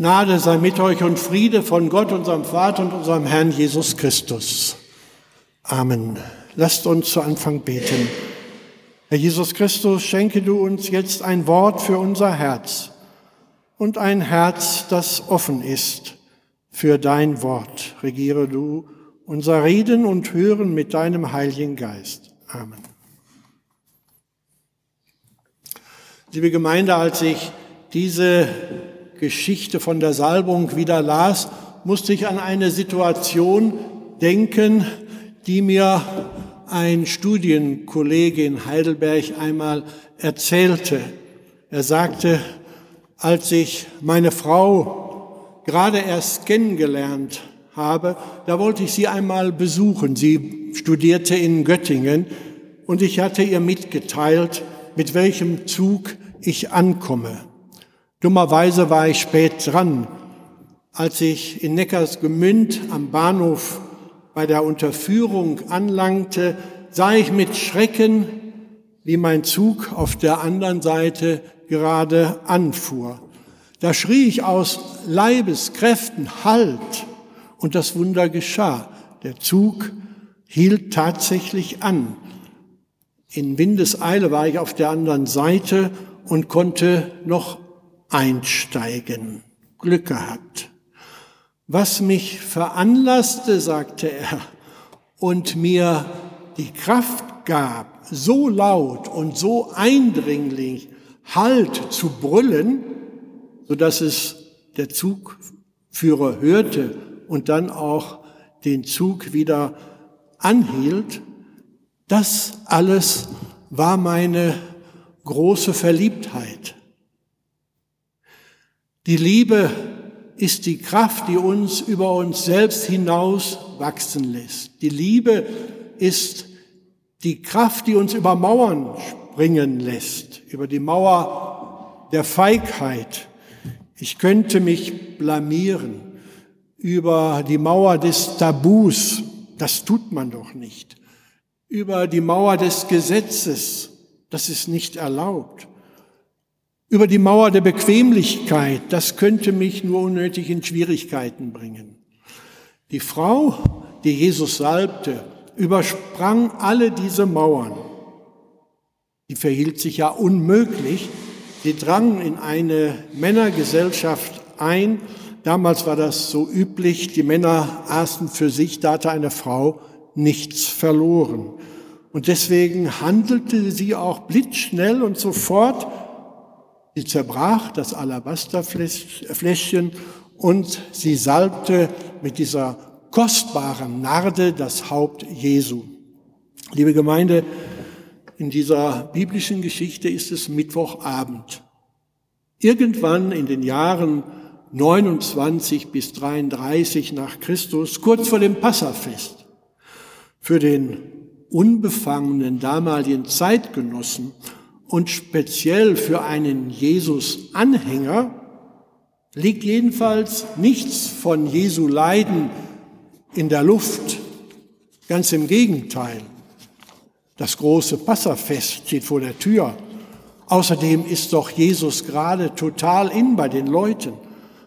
Gnade sei mit euch und Friede von Gott, unserem Vater und unserem Herrn Jesus Christus. Amen. Lasst uns zu Anfang beten. Herr Jesus Christus, schenke du uns jetzt ein Wort für unser Herz und ein Herz, das offen ist für dein Wort. Regiere du unser Reden und Hören mit deinem Heiligen Geist. Amen. Liebe Gemeinde, als ich diese Geschichte von der Salbung wieder las, musste ich an eine Situation denken, die mir ein Studienkollege in Heidelberg einmal erzählte. Er sagte, als ich meine Frau gerade erst kennengelernt habe, da wollte ich sie einmal besuchen. Sie studierte in Göttingen und ich hatte ihr mitgeteilt, mit welchem Zug ich ankomme. Dummerweise war ich spät dran. Als ich in Neckarsgemünd am Bahnhof bei der Unterführung anlangte, sah ich mit Schrecken, wie mein Zug auf der anderen Seite gerade anfuhr. Da schrie ich aus Leibeskräften Halt und das Wunder geschah. Der Zug hielt tatsächlich an. In Windeseile war ich auf der anderen Seite und konnte noch einsteigen. Glück gehabt. Was mich veranlasste, sagte er, und mir die Kraft gab, so laut und so eindringlich Halt zu brüllen, so dass es der Zugführer hörte und dann auch den Zug wieder anhielt, das alles war meine große Verliebtheit. Die Liebe ist die Kraft, die uns über uns selbst hinaus wachsen lässt. Die Liebe ist die Kraft, die uns über Mauern springen lässt, über die Mauer der Feigheit. Ich könnte mich blamieren über die Mauer des Tabus, das tut man doch nicht, über die Mauer des Gesetzes, das ist nicht erlaubt, über die Mauer der Bequemlichkeit, das könnte mich nur unnötig in Schwierigkeiten bringen. Die Frau, die Jesus salbte, übersprang alle diese Mauern. Die verhielt sich ja unmöglich. Sie drang in eine Männergesellschaft ein. Damals war das so üblich, die Männer aßen für sich, da hatte eine Frau nichts verloren. Und deswegen handelte sie auch blitzschnell und sofort Sie zerbrach das Alabasterfläschchen und sie salbte mit dieser kostbaren Narde das Haupt Jesu. Liebe Gemeinde, in dieser biblischen Geschichte ist es Mittwochabend. Irgendwann in den Jahren 29 bis 33 nach Christus, kurz vor dem Passafest, für den unbefangenen damaligen Zeitgenossen und speziell für einen Jesus-Anhänger liegt jedenfalls nichts von Jesu Leiden in der Luft. Ganz im Gegenteil. Das große Passafest steht vor der Tür. Außerdem ist doch Jesus gerade total in bei den Leuten.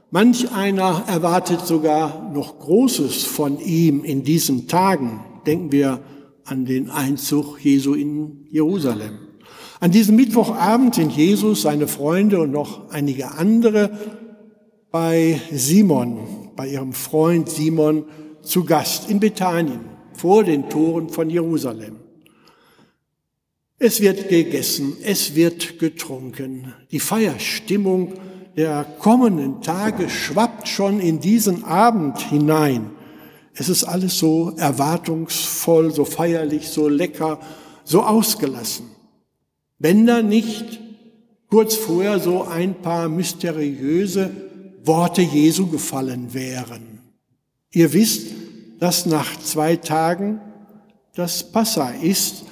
Manch einer erwartet sogar noch Großes von ihm in diesen Tagen. Denken wir an den Einzug Jesu in Jerusalem. An diesem Mittwochabend sind Jesus, seine Freunde und noch einige andere bei Simon, bei ihrem Freund Simon zu Gast in Bethanien vor den Toren von Jerusalem. Es wird gegessen, es wird getrunken. Die Feierstimmung der kommenden Tage schwappt schon in diesen Abend hinein. Es ist alles so erwartungsvoll, so feierlich, so lecker, so ausgelassen. Wenn da nicht kurz vorher so ein paar mysteriöse Worte Jesu gefallen wären. Ihr wisst, dass nach zwei Tagen das Passa ist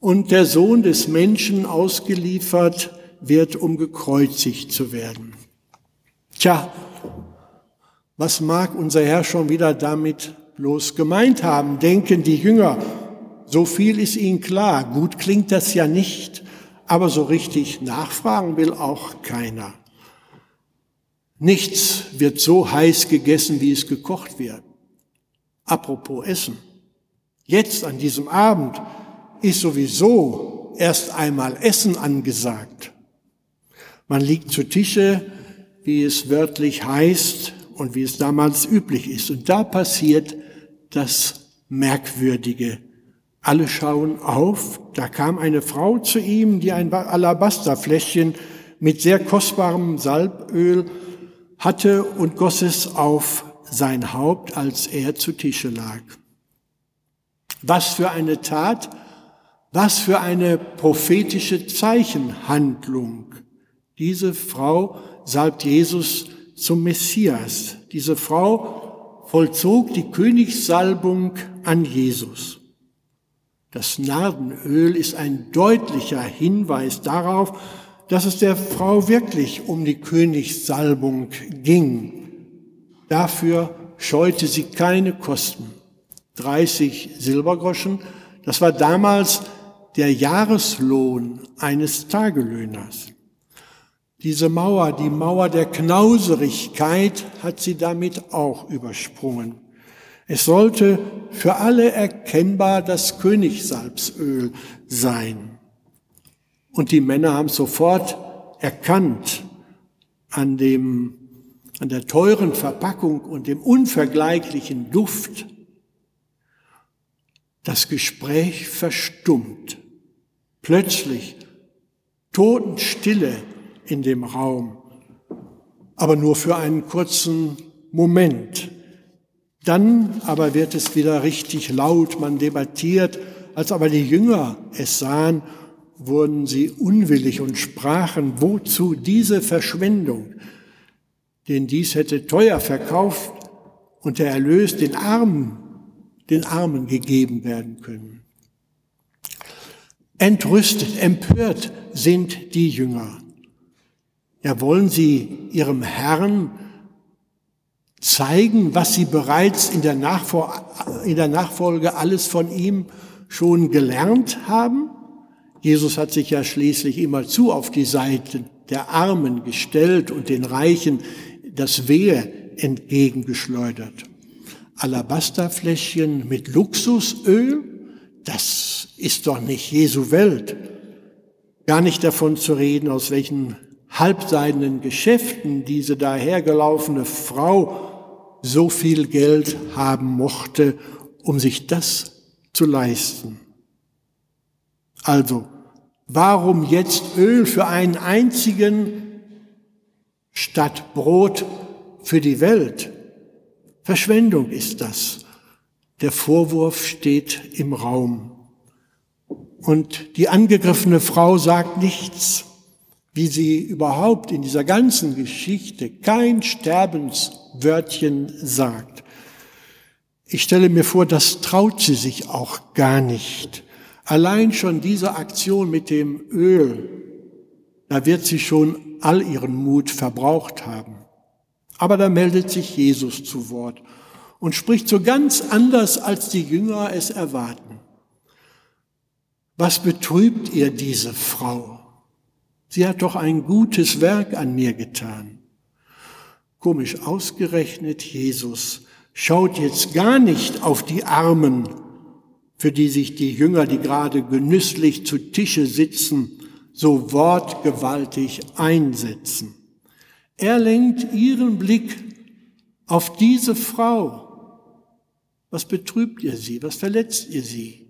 und der Sohn des Menschen ausgeliefert wird, um gekreuzigt zu werden. Tja, was mag unser Herr schon wieder damit bloß gemeint haben? Denken die Jünger, so viel ist ihnen klar. Gut klingt das ja nicht aber so richtig nachfragen will auch keiner. Nichts wird so heiß gegessen, wie es gekocht wird. Apropos Essen. Jetzt an diesem Abend ist sowieso erst einmal Essen angesagt. Man liegt zu Tische, wie es wörtlich heißt und wie es damals üblich ist. Und da passiert das Merkwürdige. Alle schauen auf. Da kam eine Frau zu ihm, die ein Alabasterfläschchen mit sehr kostbarem Salböl hatte und goss es auf sein Haupt, als er zu Tische lag. Was für eine Tat, was für eine prophetische Zeichenhandlung. Diese Frau salbt Jesus zum Messias. Diese Frau vollzog die Königssalbung an Jesus. Das Nardenöl ist ein deutlicher Hinweis darauf, dass es der Frau wirklich um die Königssalbung ging. Dafür scheute sie keine Kosten. 30 Silbergroschen, das war damals der Jahreslohn eines Tagelöhners. Diese Mauer, die Mauer der Knauserigkeit, hat sie damit auch übersprungen. Es sollte für alle erkennbar das Königssalbsöl sein. Und die Männer haben sofort erkannt an dem, an der teuren Verpackung und dem unvergleichlichen Duft. Das Gespräch verstummt. Plötzlich Totenstille in dem Raum, aber nur für einen kurzen Moment. Dann aber wird es wieder richtig laut, man debattiert, als aber die Jünger es sahen wurden sie unwillig und sprachen, wozu diese Verschwendung? Denn dies hätte teuer verkauft und der Erlös den Armen, den Armen gegeben werden können. Entrüstet, empört sind die Jünger. Ja, wollen sie ihrem Herrn zeigen, was sie bereits in der, Nachfolge alles von ihm schon gelernt haben? Jesus hat sich ja schließlich immer zu auf die Seite der Armen gestellt und den Reichen das Wehe entgegengeschleudert. Alabasterfläschchen mit Luxusöl, das ist doch nicht Jesu Welt. Gar nicht davon zu reden, aus welchen halbseidenen Geschäften diese dahergelaufene Frau so viel Geld haben mochte, um sich das zu leisten. Also, warum jetzt Öl für einen einzigen statt Brot für die Welt? Verschwendung ist das. Der Vorwurf steht im Raum. Und die angegriffene Frau sagt nichts, wie sie überhaupt in dieser ganzen Geschichte kein Sterbenswörtchen sagt. Ich stelle mir vor, das traut sie sich auch gar nicht. Allein schon diese Aktion mit dem Öl, da wird sie schon all ihren Mut verbraucht haben. Aber da meldet sich Jesus zu Wort und spricht so ganz anders, als die Jünger es erwarten. Was betrübt ihr diese Frau? Sie hat doch ein gutes Werk an mir getan. Komisch ausgerechnet, Jesus schaut jetzt gar nicht auf die Armen für die sich die Jünger, die gerade genüsslich zu Tische sitzen, so wortgewaltig einsetzen. Er lenkt ihren Blick auf diese Frau. Was betrübt ihr sie? Was verletzt ihr sie?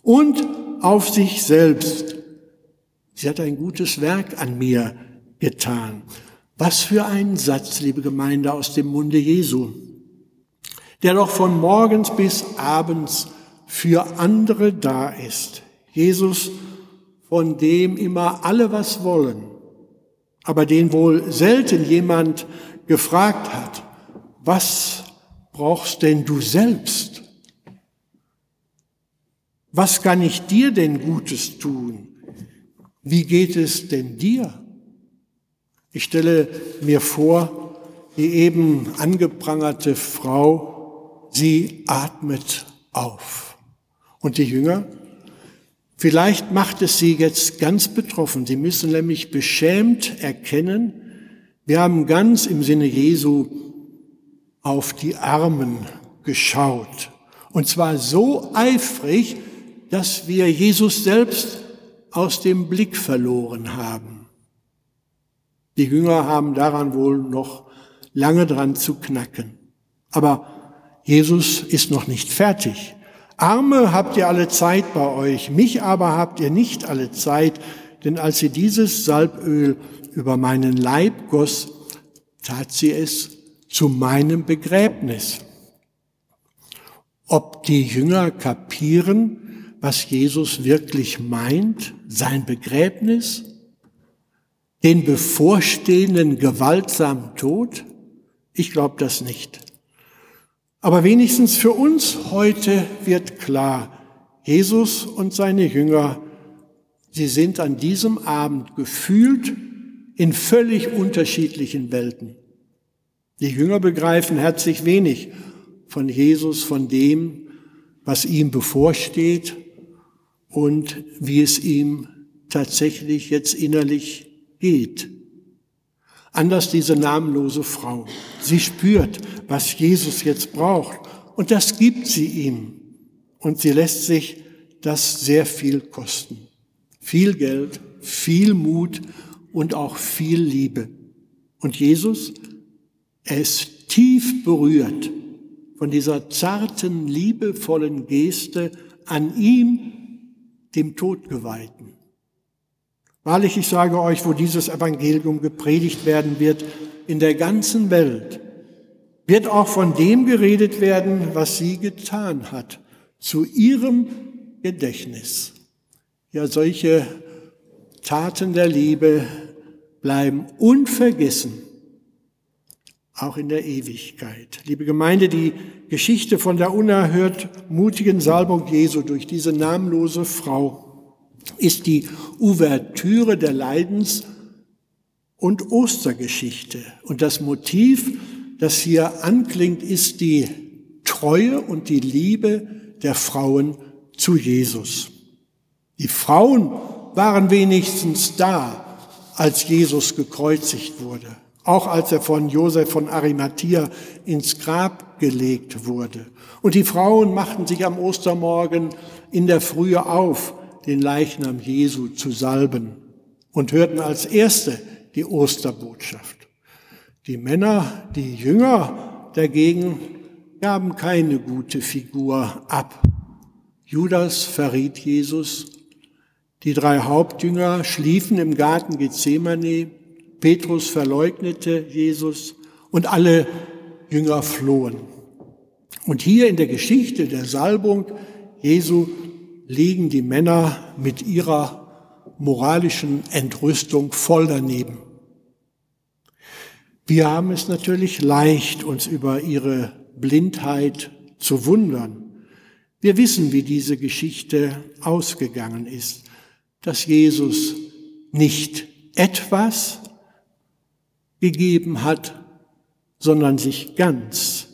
Und auf sich selbst. Sie hat ein gutes Werk an mir getan. Was für ein Satz, liebe Gemeinde, aus dem Munde Jesu, der doch von morgens bis abends für andere da ist. Jesus, von dem immer alle was wollen, aber den wohl selten jemand gefragt hat, was brauchst denn du selbst? Was kann ich dir denn Gutes tun? Wie geht es denn dir? Ich stelle mir vor, die eben angeprangerte Frau, sie atmet auf. Und die Jünger? Vielleicht macht es sie jetzt ganz betroffen. Sie müssen nämlich beschämt erkennen, Wir haben ganz im Sinne Jesu auf die Armen geschaut. Und zwar so eifrig, dass wir Jesus selbst aus dem Blick verloren haben. Die Jünger haben daran wohl noch lange dran zu knacken. Aber Jesus ist noch nicht fertig. Arme habt ihr alle Zeit bei euch, mich aber habt ihr nicht alle Zeit, denn als sie dieses Salböl über meinen Leib goss, tat sie es zu meinem Begräbnis. Ob die Jünger kapieren, was Jesus wirklich meint, sein Begräbnis, den bevorstehenden gewaltsamen Tod? Ich glaube das nicht. Aber wenigstens für uns heute wird klar, Jesus und seine Jünger, sie sind an diesem Abend gefühlt in völlig unterschiedlichen Welten. Die Jünger begreifen herzlich wenig von Jesus, von dem, was ihm bevorsteht und wie es ihm tatsächlich jetzt innerlich geht. Anders diese namenlose Frau. Sie spürt, was Jesus jetzt braucht. Und das gibt sie ihm. Und sie lässt sich das sehr viel kosten. Viel Geld, viel Mut und auch viel Liebe. Und Jesus, er ist tief berührt von dieser zarten, liebevollen Geste an ihm, dem Todgeweihten. Wahrlich, ich sage euch, wo dieses Evangelium gepredigt werden wird, in der ganzen Welt, wird auch von dem geredet werden, was sie getan hat, zu ihrem Gedächtnis. Ja, solche Taten der Liebe bleiben unvergessen, auch in der Ewigkeit. Liebe Gemeinde, die Geschichte von der unerhört mutigen Salbung Jesu durch diese namenlose Frau ist die Ouvertüre der Leidens- und Ostergeschichte. Und das Motiv, das hier anklingt, ist die Treue und die Liebe der Frauen zu Jesus. Die Frauen waren wenigstens da, als Jesus gekreuzigt wurde, auch als er von Josef von Arimathea ins Grab gelegt wurde. Und die Frauen machten sich am Ostermorgen in der Frühe auf, den Leichnam Jesu zu salben und hörten als Erste die Osterbotschaft. Die Männer, die Jünger dagegen gaben keine gute Figur ab. Judas verriet Jesus, die drei Hauptjünger schliefen im Garten Gethsemane, Petrus verleugnete Jesus und alle Jünger flohen. Und hier in der Geschichte der Salbung Jesu liegen die Männer mit ihrer moralischen Entrüstung voll daneben. Wir haben es natürlich leicht, uns über ihre Blindheit zu wundern. Wir wissen, wie diese Geschichte ausgegangen ist, dass Jesus nicht etwas gegeben hat, sondern sich ganz.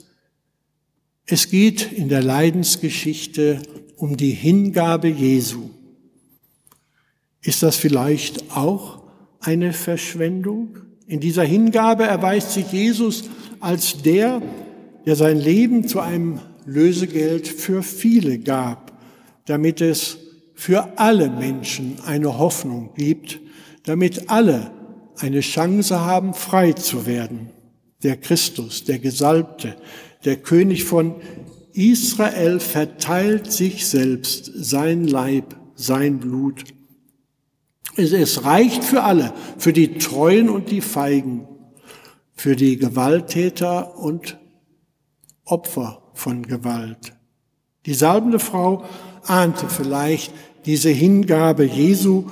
Es geht in der Leidensgeschichte um die Hingabe Jesu. Ist das vielleicht auch eine Verschwendung? In dieser Hingabe erweist sich Jesus als der, der sein Leben zu einem Lösegeld für viele gab, damit es für alle Menschen eine Hoffnung gibt, damit alle eine Chance haben, frei zu werden. Der Christus, der Gesalbte, der König von Israel verteilt sich selbst, sein Leib, sein Blut. Es reicht für alle, für die Treuen und die Feigen, für die Gewalttäter und Opfer von Gewalt. Die salbende Frau ahnte vielleicht diese Hingabe Jesu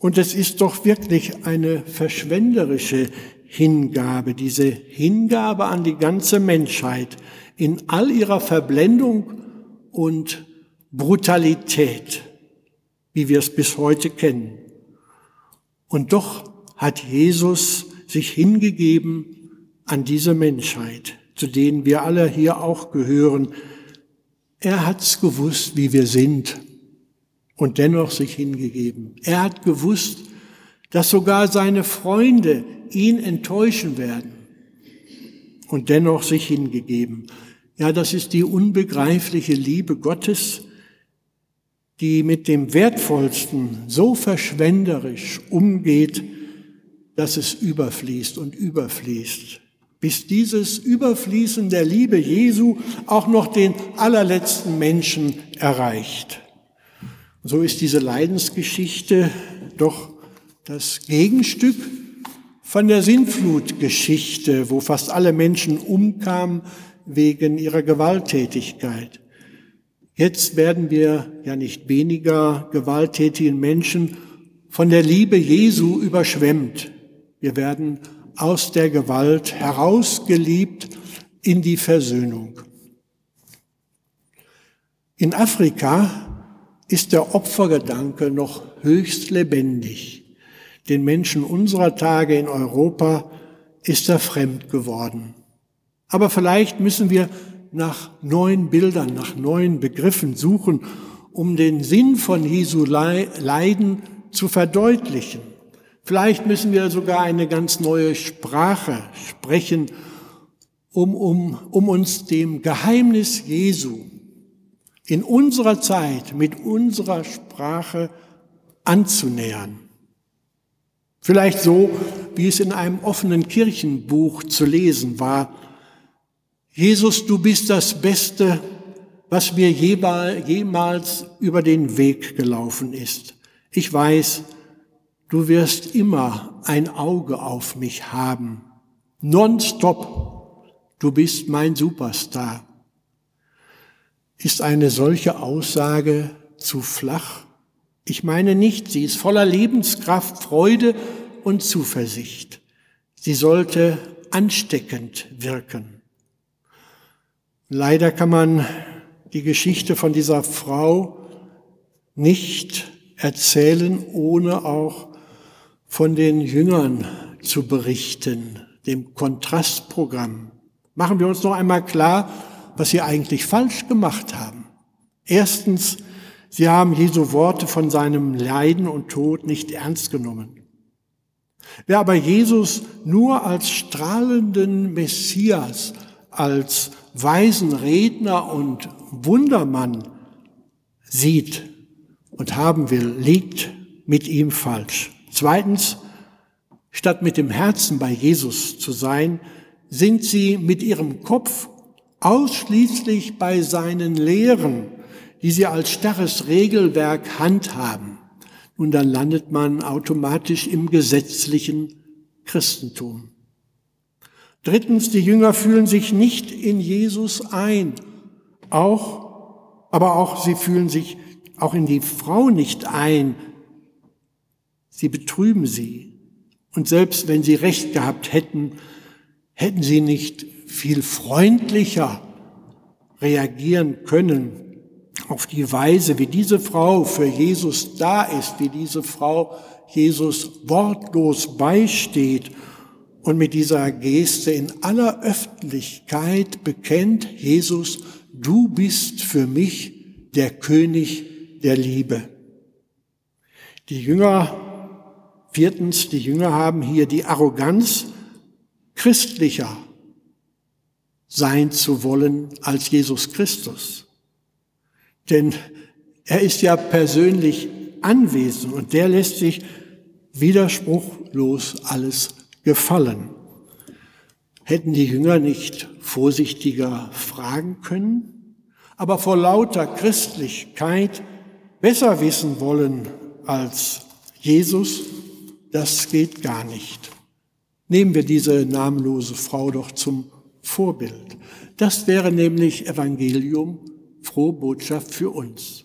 und es ist doch wirklich eine verschwenderische Hingabe, diese Hingabe an die ganze Menschheit, in all ihrer Verblendung und Brutalität, wie wir es bis heute kennen. Und doch hat Jesus sich hingegeben an diese Menschheit, zu denen wir alle hier auch gehören. Er hat's gewusst, wie wir sind und dennoch sich hingegeben. Er hat gewusst, dass sogar seine Freunde ihn enttäuschen werden und dennoch sich hingegeben. Ja, das ist die unbegreifliche Liebe Gottes, die mit dem Wertvollsten so verschwenderisch umgeht, dass es überfließt und überfließt, bis dieses Überfließen der Liebe Jesu auch noch den allerletzten Menschen erreicht. So ist diese Leidensgeschichte doch das Gegenstück von der Sintflutgeschichte, wo fast alle Menschen umkamen wegen ihrer Gewalttätigkeit. Jetzt werden wir ja nicht weniger gewalttätigen Menschen von der Liebe Jesu überschwemmt. Wir werden aus der Gewalt herausgeliebt in die Versöhnung. In Afrika ist der Opfergedanke noch höchst lebendig. Den Menschen unserer Tage in Europa ist er fremd geworden. Aber vielleicht müssen wir nach neuen Bildern, nach neuen Begriffen suchen, um den Sinn von Jesu Leiden zu verdeutlichen. Vielleicht müssen wir sogar eine ganz neue Sprache sprechen, um, um, um uns dem Geheimnis Jesu in unserer Zeit mit unserer Sprache anzunähern. Vielleicht so, wie es in einem offenen Kirchenbuch zu lesen war, Jesus, du bist das Beste, was mir jemals über den Weg gelaufen ist. Ich weiß, du wirst immer ein Auge auf mich haben. Nonstop. Du bist mein Superstar. Ist eine solche Aussage zu flach? Ich meine nicht, sie ist voller Lebenskraft, Freude und Zuversicht. Sie sollte ansteckend wirken. Leider kann man die Geschichte von dieser Frau nicht erzählen, ohne auch von den Jüngern zu berichten, dem Kontrastprogramm. Machen wir uns noch einmal klar, was sie eigentlich falsch gemacht haben. Erstens, sie haben Jesu Worte von seinem Leiden und Tod nicht ernst genommen. Wer aber Jesus nur als strahlenden Messias, als weisen Redner und Wundermann sieht und haben will, liegt mit ihm falsch. Zweitens, statt mit dem Herzen bei Jesus zu sein, sind sie mit ihrem Kopf ausschließlich bei seinen Lehren, die sie als starres Regelwerk handhaben. Und dann landet man automatisch im gesetzlichen Christentum. Drittens, die Jünger fühlen sich nicht in Jesus ein, auch, aber auch sie fühlen sich auch in die Frau nicht ein. Sie betrüben sie. Und selbst wenn sie recht gehabt hätten, hätten sie nicht viel freundlicher reagieren können auf die Weise, wie diese Frau für Jesus da ist, wie diese Frau Jesus wortlos beisteht und mit dieser Geste in aller Öffentlichkeit bekennt Jesus, du bist für mich der König der Liebe. Die Jünger, viertens, die Jünger haben hier die Arroganz, christlicher sein zu wollen als Jesus Christus. Denn er ist ja persönlich anwesend und der lässt sich widerspruchlos alles gefallen. Hätten die Jünger nicht vorsichtiger fragen können, aber vor lauter Christlichkeit besser wissen wollen als Jesus, das geht gar nicht. Nehmen wir diese namenlose Frau doch zum Vorbild. Das wäre nämlich Evangelium, frohe Botschaft für uns.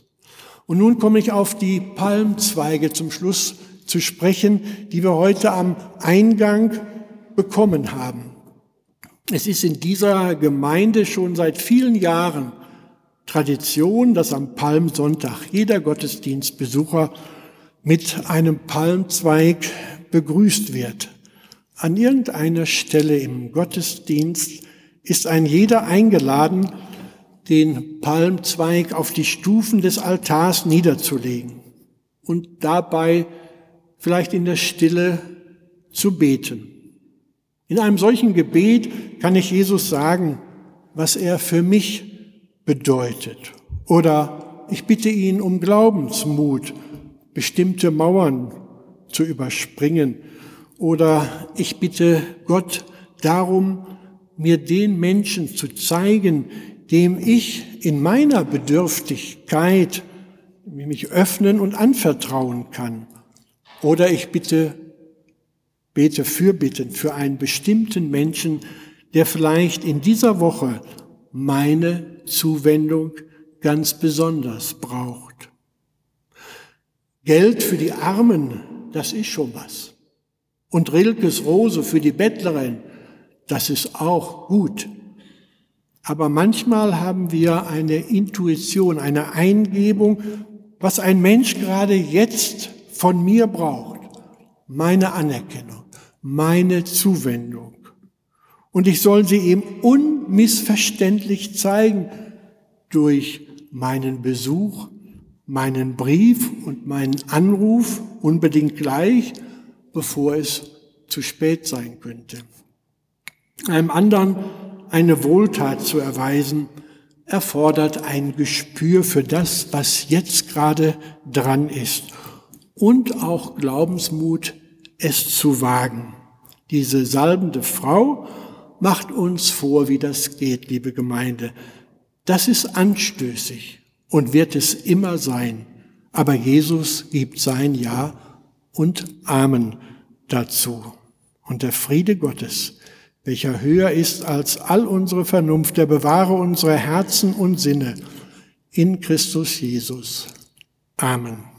Und nun komme ich auf die Palmzweige zum Schluss zu sprechen, die wir heute am Eingang bekommen haben. Es ist in dieser Gemeinde schon seit vielen Jahren Tradition, dass am Palmsonntag jeder Gottesdienstbesucher mit einem Palmzweig begrüßt wird. An irgendeiner Stelle im Gottesdienst ist ein jeder eingeladen, den Palmzweig auf die Stufen des Altars niederzulegen und dabei vielleicht in der Stille zu beten. In einem solchen Gebet kann ich Jesus sagen, was er für mich bedeutet. Oder ich bitte ihn um Glaubensmut, bestimmte Mauern zu überspringen. Oder ich bitte Gott darum, mir den Menschen zu zeigen, dem ich in meiner Bedürftigkeit mich öffnen und anvertrauen kann. Oder ich bitte, bete Fürbitten für einen bestimmten Menschen, der vielleicht in dieser Woche meine Zuwendung ganz besonders braucht. Geld für die Armen, das ist schon was. Und Rilkes Rose für die Bettlerin, das ist auch gut. Aber manchmal haben wir eine Intuition, eine Eingebung, was ein Mensch gerade jetzt von mir braucht. Meine Anerkennung, meine Zuwendung. Und ich soll sie ihm unmissverständlich zeigen durch meinen Besuch, meinen Brief und meinen Anruf unbedingt gleich, bevor es zu spät sein könnte. Einem anderen eine Wohltat zu erweisen, erfordert ein Gespür für das, was jetzt gerade dran ist und auch Glaubensmut, es zu wagen. Diese salbende Frau macht uns vor, wie das geht, liebe Gemeinde. Das ist anstößig und wird es immer sein. Aber Jesus gibt sein Ja und Amen dazu. Und der Friede Gottes, welcher höher ist als all unsere Vernunft, der bewahre unsere Herzen und Sinne in Christus Jesus. Amen.